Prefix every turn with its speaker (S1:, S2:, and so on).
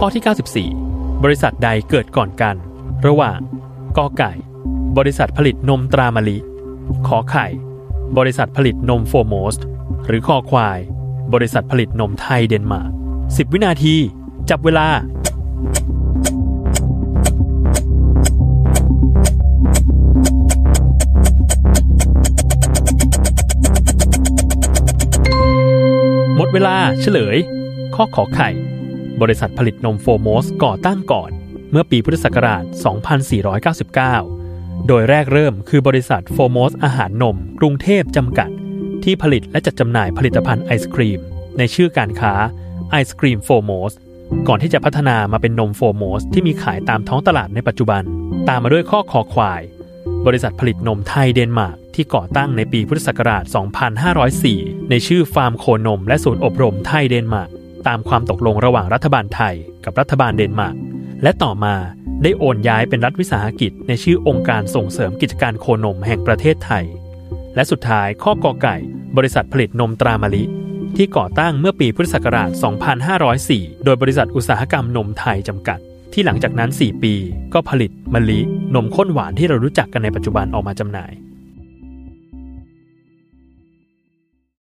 S1: ข้อที่ 94 บริษัทใดเกิดก่อนกัน ระหว่างกอไก่ บริษัทผลิตนมตรามะลิ ขอไข่ บริษัทผลิตนมโฟโมสหรือคอควาย บริษัทผลิตนมไทยเดนมาร์ก10 วินาที จับเวลาหมดเวลาเฉลย ข้อขอไข่ บริษัทผลิตนม Foremost ก่อตั้งก่อน เมื่อปีพุทธศักราช 2499 โดยแรกเริ่มคือบริษัท Foremost อาหารนม กรุงเทพจำกัด ที่ผลิตและจัดจำหน่ายผลิตภัณฑ์ไอศกรีม ในชื่อการค้าไอศกรีม Foremost ก่อนที่จะพัฒนามาเป็นนม Foremost ที่มีขายตามท้องตลาดในปัจจุบัน ตามมาด้วยข้อคอควาย บริษัทผลิตนมไทยเดนมาร์กที่ก่อตั้งในปีพุทธศักราช 2504 ในชื่อฟาร์มโคนมและศูนย์อบรมไทยเดนมาร์ก ตามความตกลงระหว่างรัฐบาลไทยกับรัฐบาลเดนมาร์ก และต่อมาได้โอนย้ายเป็นรัฐวิสาหกิจ ในชื่อองค์การส่งเสริมกิจการโคนมแห่งประเทศไทย และสุดท้ายข้อกอไก่ บริษัทผลิตนมตรามะลิ ที่ก่อตั้งเมื่อปีพุทธศักราช 2504 โดยบริษัทอุตสาหกรรมนมไทยจำกัด ที่หลังจากนั้น 4 ปี ก็ผลิตมะลิ นมข้นหวานที่เรารู้จักกันในปัจจุบันออกมาจำหน่าย